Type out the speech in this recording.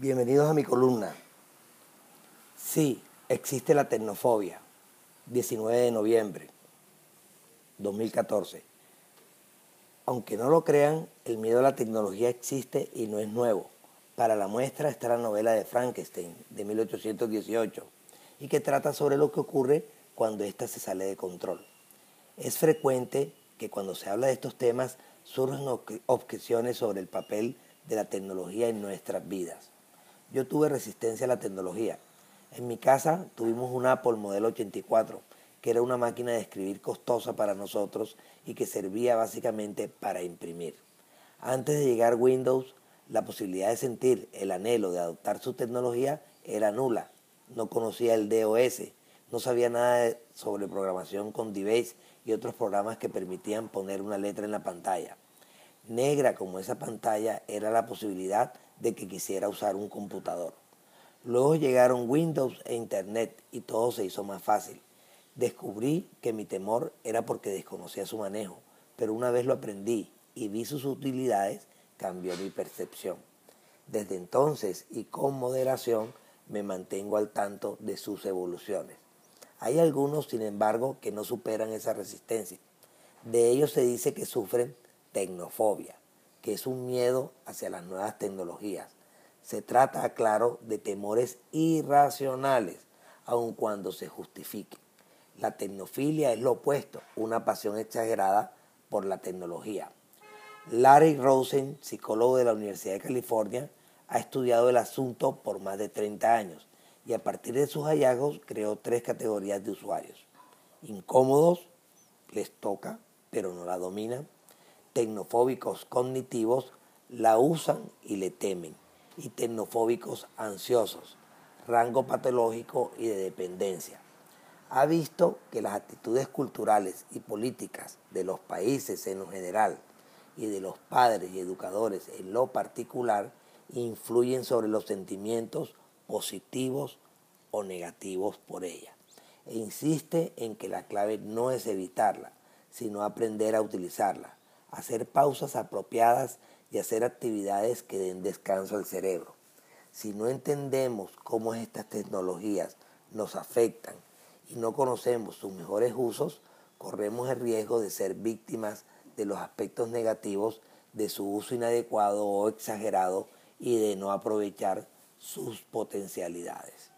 Bienvenidos a mi columna. Sí, existe la tecnofobia. 19 de noviembre 2014. Aunque no lo crean, el miedo a la tecnología existe y no es nuevo. Para la muestra está la novela de Frankenstein de 1818 y que trata sobre lo que ocurre cuando ésta se sale de control. Es frecuente que cuando se habla de estos temas surjan objeciones sobre el papel de la tecnología en nuestras vidas yo tuve resistencia a la tecnología. En mi casa tuvimos un Apple modelo 84, que era una máquina de escribir costosa para nosotros y que servía básicamente para imprimir. Antes de llegar Windows, la posibilidad de sentir el anhelo de adoptar su tecnología era nula. No conocía el DOS, no sabía nada sobre programación con DBase y otros programas que permitían poner una letra en la pantalla. Negra como esa pantalla era la posibilidad de que quisiera usar un computador. Luego llegaron Windows e Internet y todo se hizo más fácil. Descubrí que mi temor era porque desconocía su manejo, pero una vez lo aprendí y vi sus utilidades, cambió mi percepción. Desde entonces y con moderación me mantengo al tanto de sus evoluciones. Hay algunos, sin embargo, que no superan esa resistencia. De ellos se dice que sufren tecnofobia que es un miedo hacia las nuevas tecnologías. Se trata, claro, de temores irracionales, aun cuando se justifiquen. La tecnofilia es lo opuesto, una pasión exagerada por la tecnología. Larry Rosen, psicólogo de la Universidad de California, ha estudiado el asunto por más de 30 años y a partir de sus hallazgos creó tres categorías de usuarios. Incómodos, les toca, pero no la dominan tecnofóbicos cognitivos la usan y le temen, y tecnofóbicos ansiosos, rango patológico y de dependencia. Ha visto que las actitudes culturales y políticas de los países en lo general y de los padres y educadores en lo particular influyen sobre los sentimientos positivos o negativos por ella. E insiste en que la clave no es evitarla, sino aprender a utilizarla hacer pausas apropiadas y hacer actividades que den descanso al cerebro. Si no entendemos cómo estas tecnologías nos afectan y no conocemos sus mejores usos, corremos el riesgo de ser víctimas de los aspectos negativos de su uso inadecuado o exagerado y de no aprovechar sus potencialidades.